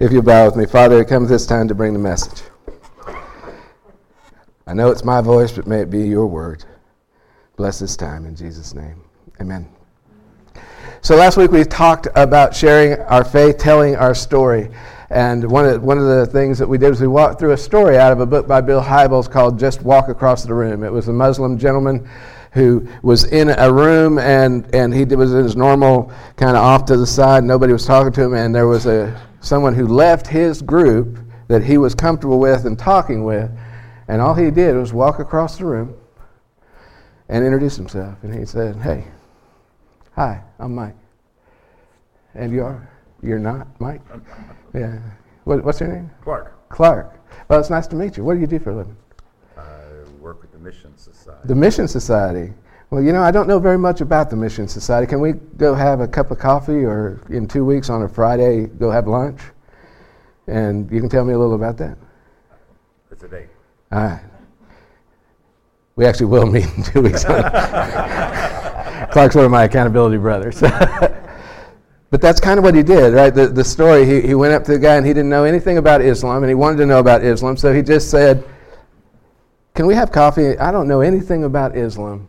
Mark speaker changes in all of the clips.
Speaker 1: if you bow with me. Father, it comes this time to bring the message. I know it's my voice, but may it be your word. Bless this time in Jesus' name. Amen. So last week we talked about sharing our faith, telling our story. And one of, one of the things that we did was we walked through a story out of a book by Bill Hybels called Just Walk Across the Room. It was a Muslim gentleman who was in a room and, and he was in his normal kind of off to the side. Nobody was talking to him, and there was a, someone who left his group that he was comfortable with and talking with. And all he did was walk across the room and introduce himself. And he said, Hey, hi, I'm Mike. And you are? You're not Mike? Yeah. What, what's your name?
Speaker 2: Clark.
Speaker 1: Clark. Well, it's nice to meet you. What do you do for a living?
Speaker 2: I work with the Mission Society.
Speaker 1: The Mission Society. Well, you know, I don't know very much about the Mission Society. Can we go have a cup of coffee or in two weeks on a Friday go have lunch? And you can tell me a little about that?
Speaker 2: It's a date.
Speaker 1: All right. We actually will meet in two weeks. Clark's one of my accountability brothers. but that's kind of what he did, right? The, the story, he, he went up to the guy and he didn't know anything about Islam and he wanted to know about Islam. So he just said, Can we have coffee? I don't know anything about Islam.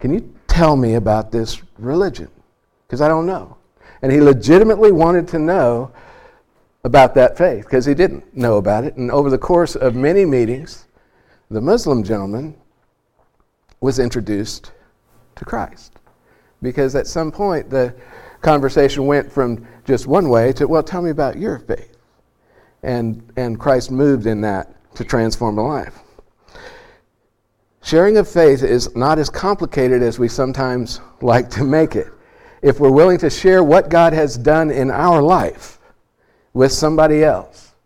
Speaker 1: Can you tell me about this religion? Because I don't know. And he legitimately wanted to know about that faith because he didn't know about it. And over the course of many meetings, the Muslim gentleman was introduced to Christ. Because at some point, the conversation went from just one way to, well, tell me about your faith. And, and Christ moved in that to transform a life. Sharing of faith is not as complicated as we sometimes like to make it. If we're willing to share what God has done in our life with somebody else,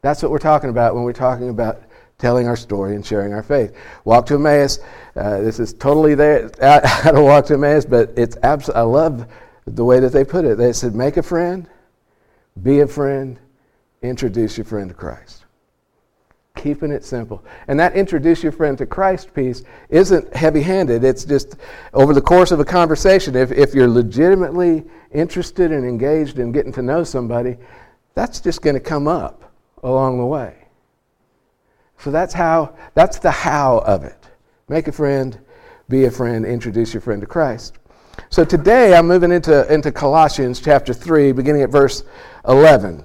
Speaker 1: that's what we're talking about when we're talking about telling our story and sharing our faith. Walk to Emmaus. Uh, this is totally there out of Walk to Emmaus, but it's abs- I love the way that they put it. They said, make a friend, be a friend, introduce your friend to Christ. Keeping it simple. And that introduce your friend to Christ piece isn't heavy handed. It's just over the course of a conversation. If, if you're legitimately interested and engaged in getting to know somebody, that's just going to come up along the way. So that's how, that's the how of it. Make a friend, be a friend, introduce your friend to Christ. So today I'm moving into, into Colossians chapter 3, beginning at verse 11.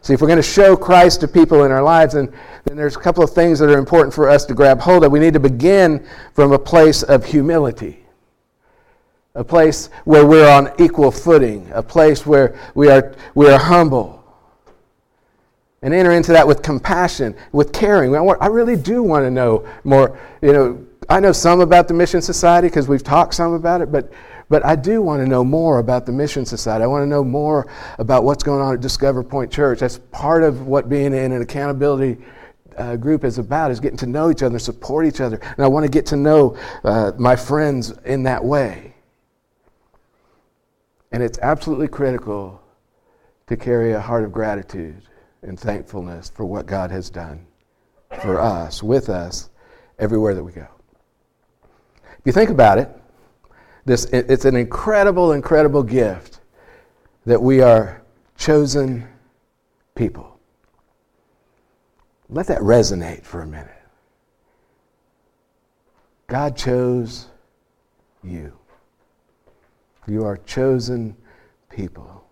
Speaker 1: See, if we're going to show Christ to people in our lives, then, then there's a couple of things that are important for us to grab hold of. We need to begin from a place of humility, a place where we're on equal footing, a place where we are, we are humble. And enter into that with compassion, with caring. I, want, I really do want to know more, you know, I know some about the Mission Society because we've talked some about it, but, but I do want to know more about the Mission Society. I want to know more about what's going on at Discover Point Church. That's part of what being in an accountability uh, group is about, is getting to know each other, support each other. And I want to get to know uh, my friends in that way. And it's absolutely critical to carry a heart of gratitude and thankfulness for what God has done for us, with us, everywhere that we go. You think about it, this, it's an incredible, incredible gift that we are chosen people. Let that resonate for a minute. God chose you. You are chosen people.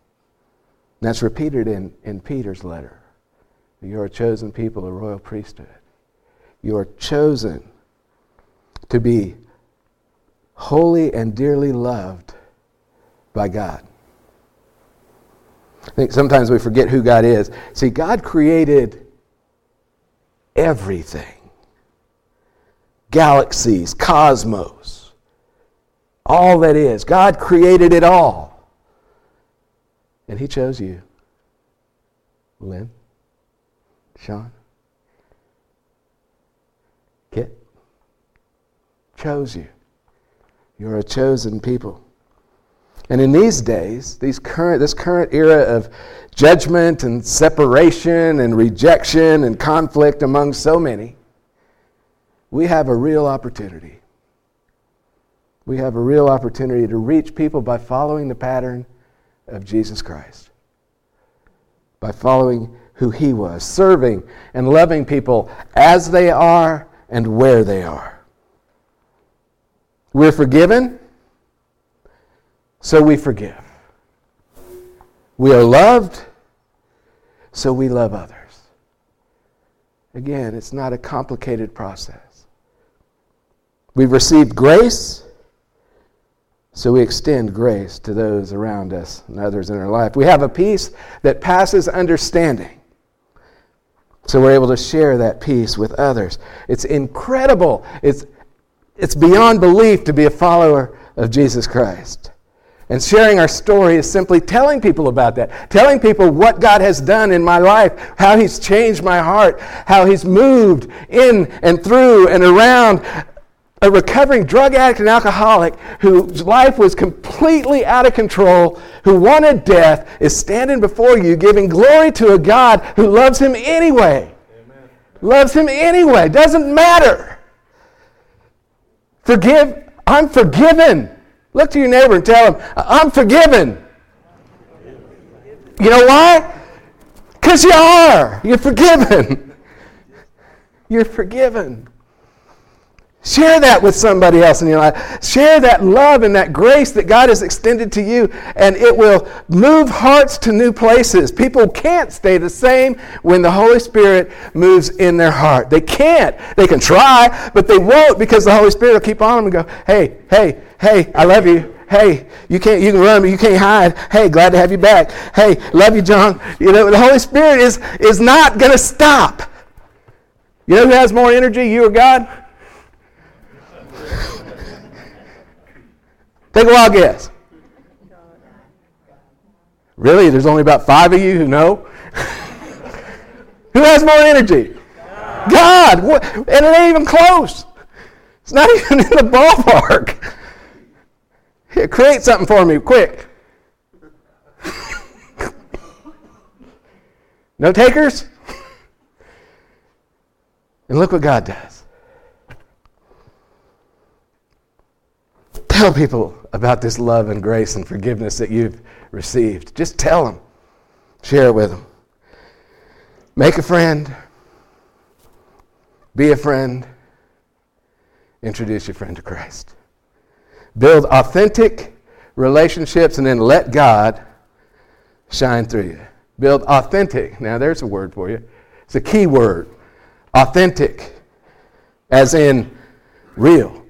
Speaker 1: That's repeated in, in Peter's letter. You are chosen people, a royal priesthood. You are chosen to be holy and dearly loved by God. I think sometimes we forget who God is. See, God created everything galaxies, cosmos, all that is. God created it all. And He chose you. Lynn, Sean, Kit, chose you. You're a chosen people. And in these days, these current, this current era of judgment and separation and rejection and conflict among so many, we have a real opportunity. We have a real opportunity to reach people by following the pattern of Jesus Christ, by following who he was, serving and loving people as they are and where they are. We're forgiven so we forgive. We are loved, so we love others. Again, it's not a complicated process. We've received grace, so we extend grace to those around us and others in our life. We have a peace that passes understanding. So we're able to share that peace with others. It's incredible. It's, it's beyond belief to be a follower of Jesus Christ. And sharing our story is simply telling people about that, telling people what God has done in my life, how He's changed my heart, how He's moved in and through and around a recovering drug addict and alcoholic whose life was completely out of control, who wanted death, is standing before you giving glory to a God who loves him anyway. Amen. Loves him anyway. Doesn't matter. Forgive. I'm forgiven. Look to your neighbor and tell him, I'm forgiven. You know why? Because you are. You're forgiven. You're forgiven. Share that with somebody else in your life. Share that love and that grace that God has extended to you, and it will move hearts to new places. People can't stay the same when the Holy Spirit moves in their heart. They can't. They can try, but they won't because the Holy Spirit will keep on them and go, hey, hey, hey, I love you. Hey, you can't you can run, but you can't hide. Hey, glad to have you back. Hey, love you, John. You know, the Holy Spirit is is not gonna stop. You know who has more energy, you or God? Take a wild guess. Really? There's only about five of you who know? who has more energy? God. God. And it ain't even close. It's not even in the ballpark. Here, create something for me, quick. no takers? And look what God does. Tell people about this love and grace and forgiveness that you've received. Just tell them. Share it with them. Make a friend. Be a friend. Introduce your friend to Christ. Build authentic relationships and then let God shine through you. Build authentic. Now, there's a word for you. It's a key word. Authentic, as in real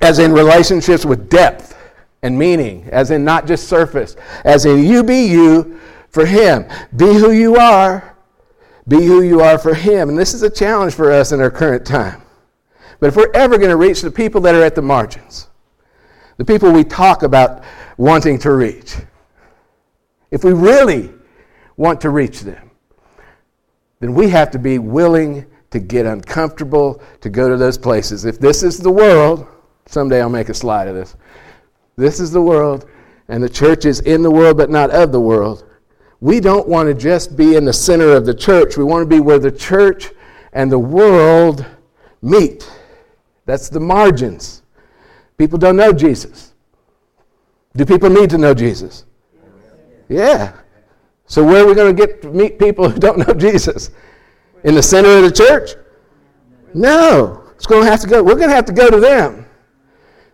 Speaker 1: as in relationships with depth and meaning, as in not just surface, as in you be you for Him. Be who you are. Be who you are for Him. And this is a challenge for us in our current time. But if we're ever going to reach the people that are at the margins, the people we talk about wanting to reach, if we really want to reach them, then we have to be willing to get uncomfortable to go to those places. If this is the world, Someday I'll make a slide of this. This is the world, and the church is in the world, but not of the world. We don't want to just be in the center of the church. We want to be where the church and the world meet. That's the margins. People don't know Jesus. Do people need to know Jesus? Yeah. So where are we going to get to meet people who don't know Jesus? In the center of the church? No. It's going to have to go. We're going to have to go to them.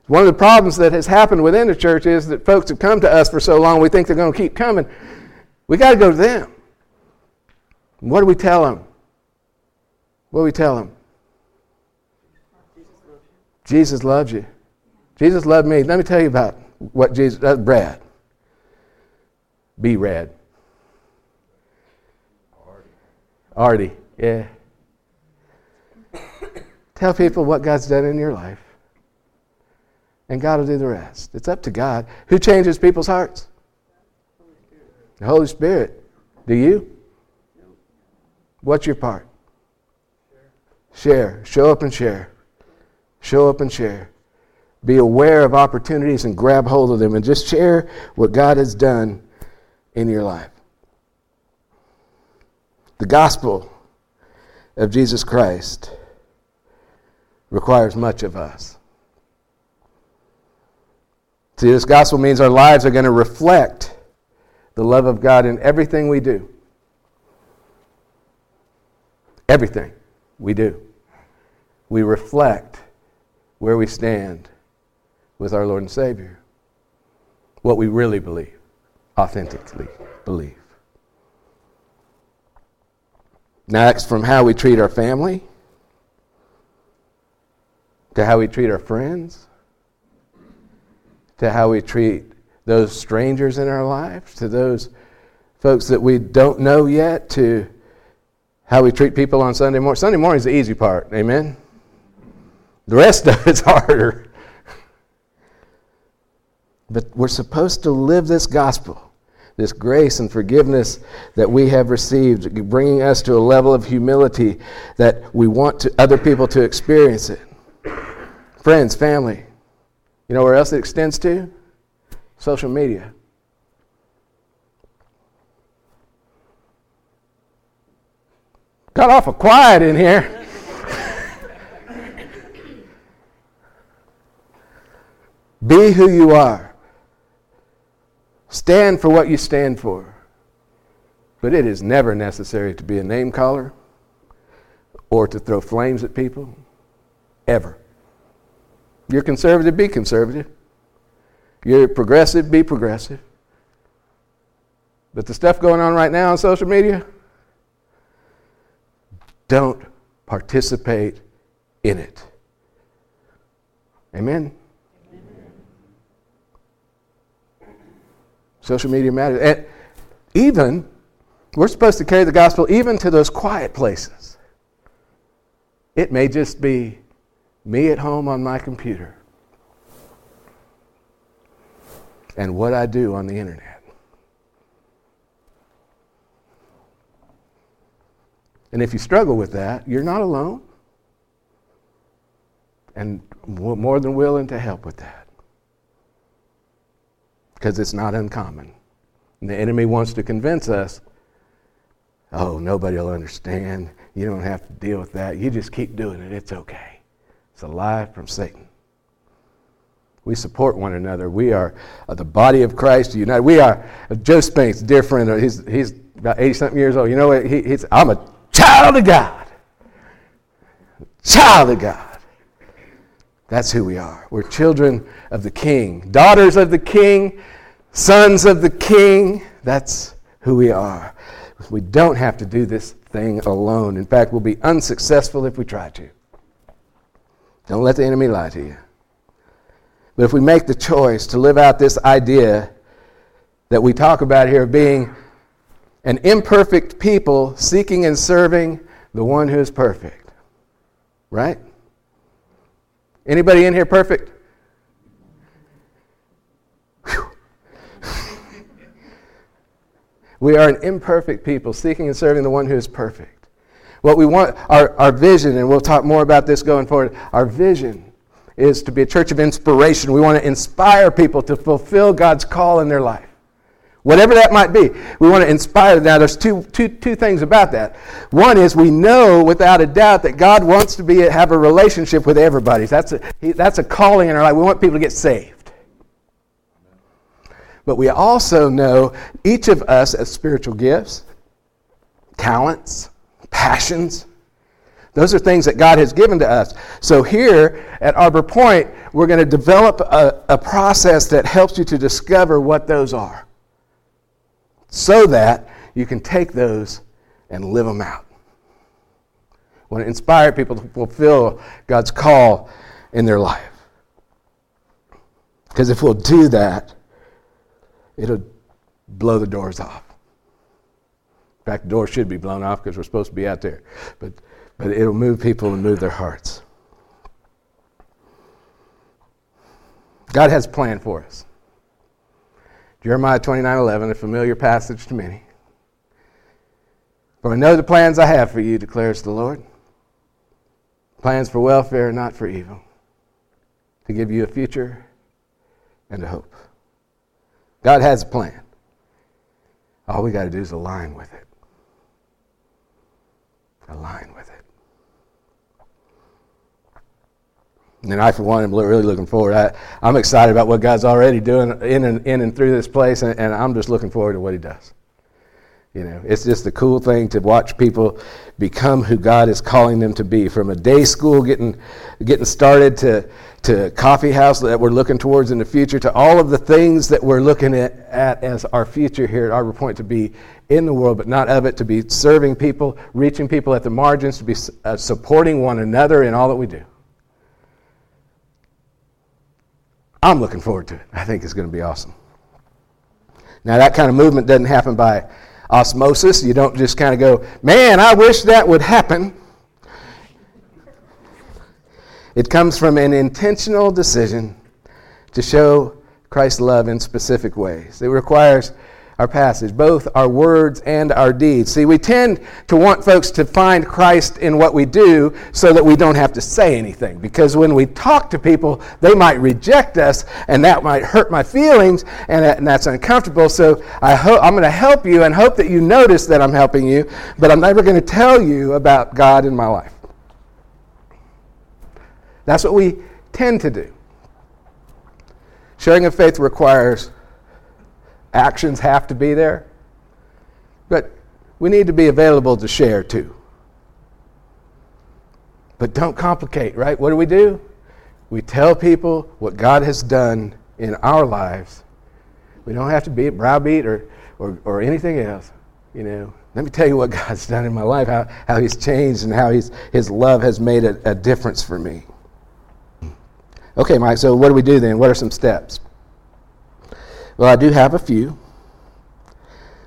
Speaker 1: One of the problems that has happened within the church is that folks have come to us for so long, we think they're going to keep coming. We got to go to them. What do we tell them? What do we tell them? Jesus loves you. Jesus loved me. Let me tell you about what Jesus, uh, Brad. Be rad. Artie. Artie, yeah. Tell people what God's done in your life. And God will do the rest. It's up to God. Who changes people's hearts? The Holy Spirit. Do you? What's your part? Share. Show up and share. Show up and share. Be aware of opportunities and grab hold of them and just share what God has done in your life. The gospel of Jesus Christ requires much of us. See, this gospel means our lives are going to reflect the love of God in everything we do. Everything we do. We reflect where we stand with our Lord and Savior. What we really believe, authentically believe. Next, from how we treat our family to how we treat our friends to how we treat those strangers in our lives, to those folks that we don't know yet, to how we treat people on Sunday morning. Sunday morning is the easy part, amen? The rest of it's harder. But we're supposed to live this gospel, this grace and forgiveness that we have received, bringing us to a level of humility that we want to, other people to experience it. Friends, family, you know where else it extends to? Social media. Got awful quiet in here. Be who you are. Stand for what you stand for. But it is never necessary to be a name caller or to throw flames at people. Ever. You're conservative, be conservative. You're progressive, be progressive. But the stuff going on right now on social media, don't participate in it. Amen? Social media matters. And even, we're supposed to carry the gospel even to those quiet places. It may just be me at home on my computer, and what I do on the internet. And if you struggle with that, you're not alone. And more than willing to help with that. Because it's not uncommon. And the enemy wants to convince us oh, nobody will understand. You don't have to deal with that. You just keep doing it. It's okay. It's a lie from Satan. We support one another. We are uh, the body of Christ united. We are, uh, Joe Spank's dear friend, he's, he's about 80 something years old. You know what? He, he's, I'm a child of God. Child of God. That's who we are. We're children of the King, daughters of the King, sons of the King. That's who we are. We don't have to do this thing alone. In fact, we'll be unsuccessful if we try to. Don't let the enemy lie to you. But if we make the choice to live out this idea that we talk about here of being an imperfect people seeking and serving the one who is perfect, right? Anybody in here perfect? we are an imperfect people seeking and serving the one who is perfect. What we want, our, our vision, and we'll talk more about this going forward, our vision is to be a church of inspiration. We want to inspire people to fulfill God's call in their life. Whatever that might be, we want to inspire. Now, there's two, two, two things about that. One is we know without a doubt that God wants to be have a relationship with everybody. That's a, that's a calling in our life. We want people to get saved. But we also know each of us as spiritual gifts, talents, passions. Those are things that God has given to us. So, here at Arbor Point, we're going to develop a, a, process that helps you to discover what those are so that you can take those and live them out. We want to inspire people to fulfill God's call in their life. Because if we'll do that, it'll blow the doors off. Fact, the doors should be blown off because we're supposed to be out there. But, but it'll move people and move their hearts. God has a plan for us. Jeremiah 29 11, a familiar passage to many. For I know the plans I have for you, declares the Lord. Plans for welfare, not for evil, to give you a future and a hope. God has a plan. All we got to do is align with it. Align with it. And I, for one, am really looking forward. I, am excited about what God's already doing in and, in and through this place, and, and I'm just looking forward to what He does. You know, it's just a cool thing to watch people become who God is calling them to be. From a day school getting getting started to to coffee house that we're looking towards in the future, to all of the things that we're looking at, at as our future here at Arbor Point to be in the world, but not of it, to be serving people, reaching people at the margins, to be uh, supporting one another in all that we do. I'm looking forward to it. I think it's going to be awesome. Now, that kind of movement doesn't happen by osmosis. You don't just kind of go, man, I wish that would happen. It comes from an intentional decision to show Christ's love in specific ways. It requires our passage, both our words and our deeds. See, we tend to want folks to find Christ in what we do so that we don't have to say anything. Because when we talk to people, they might reject us, and that might hurt my feelings, and, and that's uncomfortable. So I ho- I'm going to help you and hope that you notice that I'm helping you, but I'm never going to tell you about God in my life. That's what we tend to do. Sharing of faith requires actions have to be there. But we need to be available to share too. But don't complicate, right? What do we do? We tell people what God has done in our lives. We don't have to be a browbeat or, or, or anything else. You know, let me tell you what God's done in my life, how, how He's changed and how he's, His love has made a, a difference for me. Okay, Mike, so what do we do then? What are some steps? Well, I do have a few.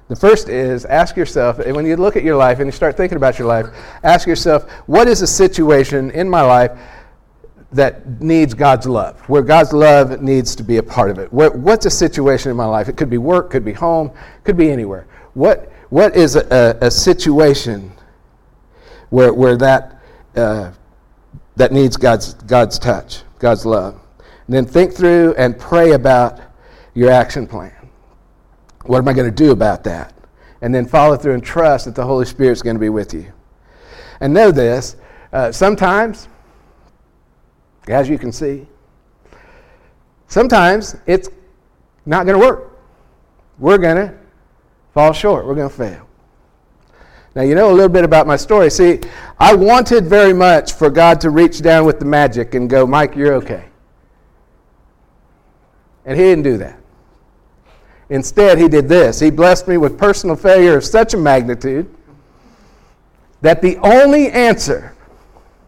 Speaker 1: The first is ask yourself, when you look at your life and you start thinking about your life, ask yourself, what is a situation in my life that needs God's love, where God's love needs to be a part of it? What, what's a situation in my life? It could be work, could be home, could be anywhere. What, what is a, a, a situation where, where that, uh, that needs God's, God's touch, God's love? And then think through and pray about your action plan. What am I going to do about that? And then follow through and trust that the Holy Spirit is going to be with you. And know this uh, sometimes, as you can see, sometimes it's not going to work. We're going to fall short, we're going to fail. Now, you know a little bit about my story. See, I wanted very much for God to reach down with the magic and go, Mike, you're okay. And He didn't do that. Instead, he did this. He blessed me with personal failure of such a magnitude that the only answer,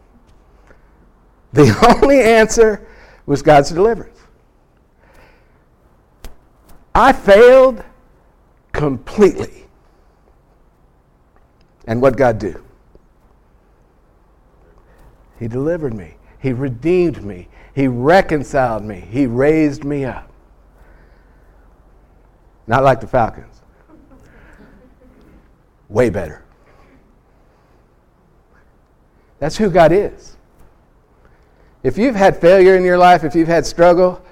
Speaker 1: the only answer was God's deliverance. I failed completely. And what God do? He delivered me. He redeemed me. He reconciled me. He raised me up. Not like the Falcons. Way better. That's who God is. If you've had failure in your life, if you've had struggle,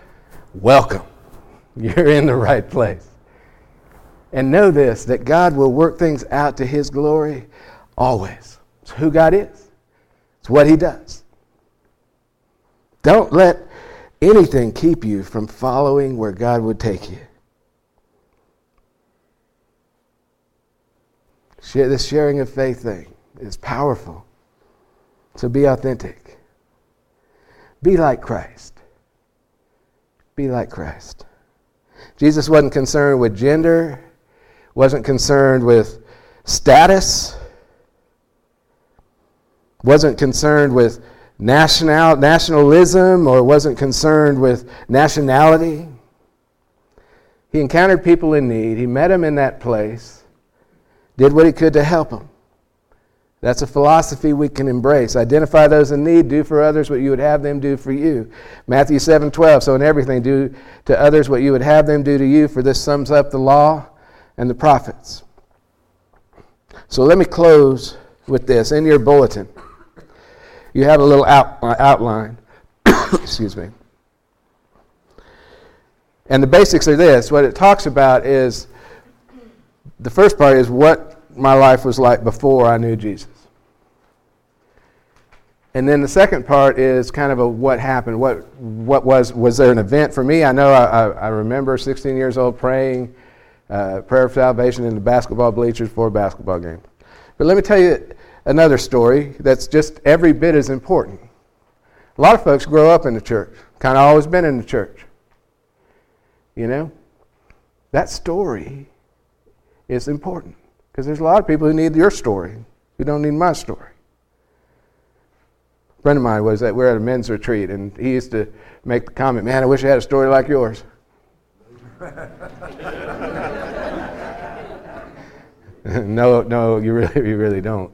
Speaker 1: welcome. You're in the right place. And know this that God will work things out to His glory always. It's who God is, it's what He does. Don't let anything keep you from following where God would take you. Share, this sharing of faith thing is powerful. So be authentic. Be like Christ. Be like Christ. Jesus wasn't concerned with gender, wasn't concerned with status. wasn't concerned with national, nationalism or wasn't concerned with nationality. He encountered people in need. He met them in that place, did what he could to help them. That's a philosophy we can embrace. Identify those in need, do for others what you would have them do for you. Matthew 7 12. So in everything, do to others what you would have them do to you, for this sums up the law and the prophets. So let me close with this. In your bulletin, you have a little out, uh, outline. Excuse me. And the basics are this what it talks about is the first part is what my life was like before I knew Jesus. And then the second part is kind of a what happened. What, what was, was there an event for me? I know I, I, I remember 16 years old praying uh, prayer of salvation in the basketball bleachers for a basketball game. But let me tell you another story that's just every bit as important. A lot of folks grow up in the church, kind of always been in the church. You know? That story is important because there's a lot of people who need your story who don't need my story. A friend of mine was that we're at a men's retreat, and he used to make the comment, "Man, I wish I had a story like yours." no, no, you really, you really don't.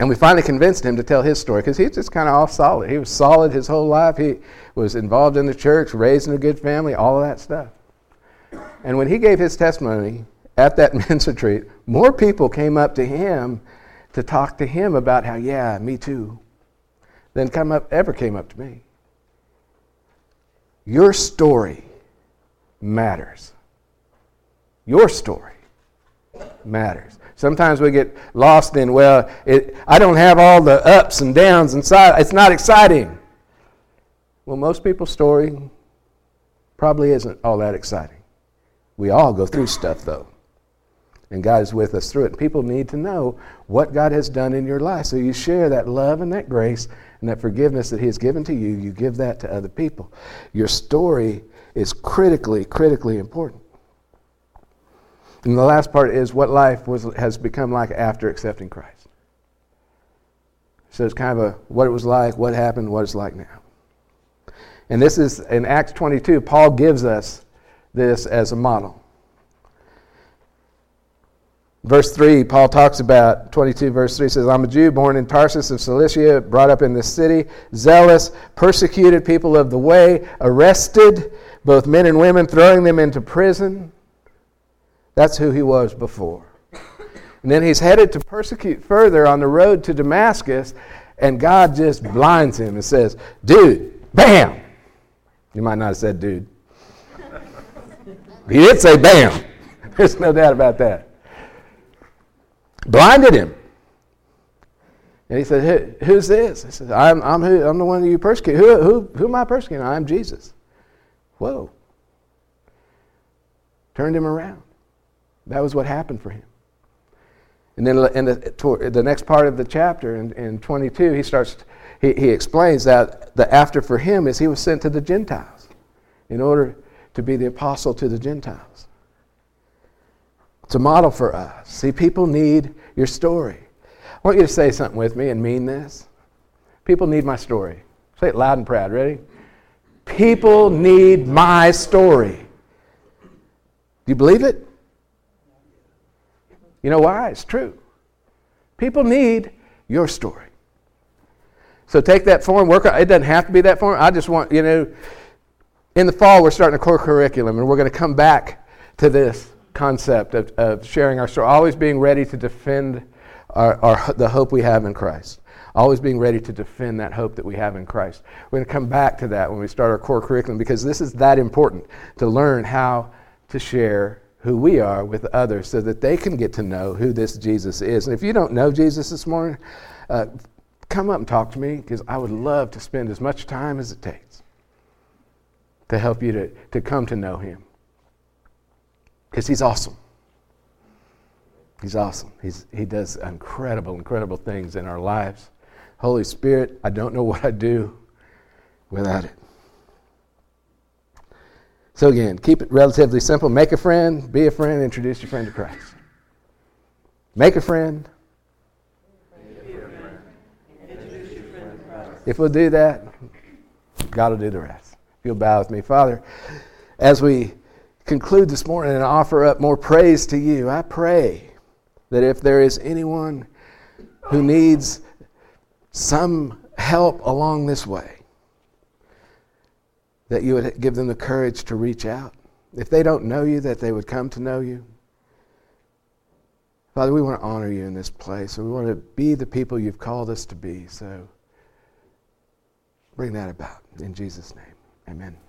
Speaker 1: And we finally convinced him to tell his story because he's just kind of all solid. He was solid his whole life. He was involved in the church, raised in a good family, all of that stuff. And when he gave his testimony at that men's retreat, more people came up to him to talk to him about how, yeah, me too, than come up, ever came up to me. Your story matters. Your story matters. Sometimes we get lost in, well, it, I don't have all the ups and downs inside. It's not exciting. Well, most people's story probably isn't all that exciting. We all go through stuff, though. And God is with us through it. People need to know what God has done in your life. So you share that love and that grace and that forgiveness that He has given to you. You give that to other people. Your story is critically, critically important. And the last part is what life was, has become like after accepting Christ. So it's kind of a what it was like, what happened, what it's like now. And this is in Acts 22, Paul gives us this as a model. Verse 3, Paul talks about 22, verse 3 says, I'm a Jew born in Tarsus of Cilicia, brought up in this city, zealous, persecuted people of the way, arrested both men and women, throwing them into prison. That's who he was before. And then he's headed to persecute further on the road to Damascus, and God just blinds him and says, Dude, bam! You might not have said dude. He did say bam. There's no doubt about that. Blinded him. And he said, Who's this? He I'm, I'm, who, I'm the one that you persecute. Who, who, who am I persecuting? I'm Jesus. Whoa. Turned him around. That was what happened for him. And then in the, the next part of the chapter, in, in 22, he starts, he, he explains that the after for him is he was sent to the Gentiles in order to be the apostle to the Gentiles. It's a model for us. See, people need your story. I want you to say something with me and mean this. People need my story. Say it loud and proud. Ready? People need my story. Do you believe it? You know why? It's true. People need your story. So take that form, work It doesn't have to be that form. I just want, you know, in the fall we're starting a core curriculum and we're going to come back to this concept of, of sharing our story, always being ready to defend our, our, the hope we have in Christ. Always being ready to defend that hope that we have in Christ. We're going to come back to that when we start our core curriculum because this is that important to learn how to share who we are with others so that they can get to know who this Jesus is. And if you don't know Jesus this morning, uh, come up and talk to me because I would love to spend as much time as it takes to help you to, to come to know him. Because he's awesome. He's awesome. He's, he does incredible, incredible things in our lives. Holy Spirit, I don't know what I'd do without it. So, again, keep it relatively simple. Make a friend, be a friend, introduce your friend to Christ. Make a friend, If we'll do that, God will do the rest. You'll bow with me. Father, as we conclude this morning and offer up more praise to you, I pray that if there is anyone who needs some help along this way, that you would give them the courage to reach out. If they don't know you, that they would come to know you. Father, we want to honor you in this place, and we want to be the people you've called us to be. So bring that about in Jesus' name. Amen.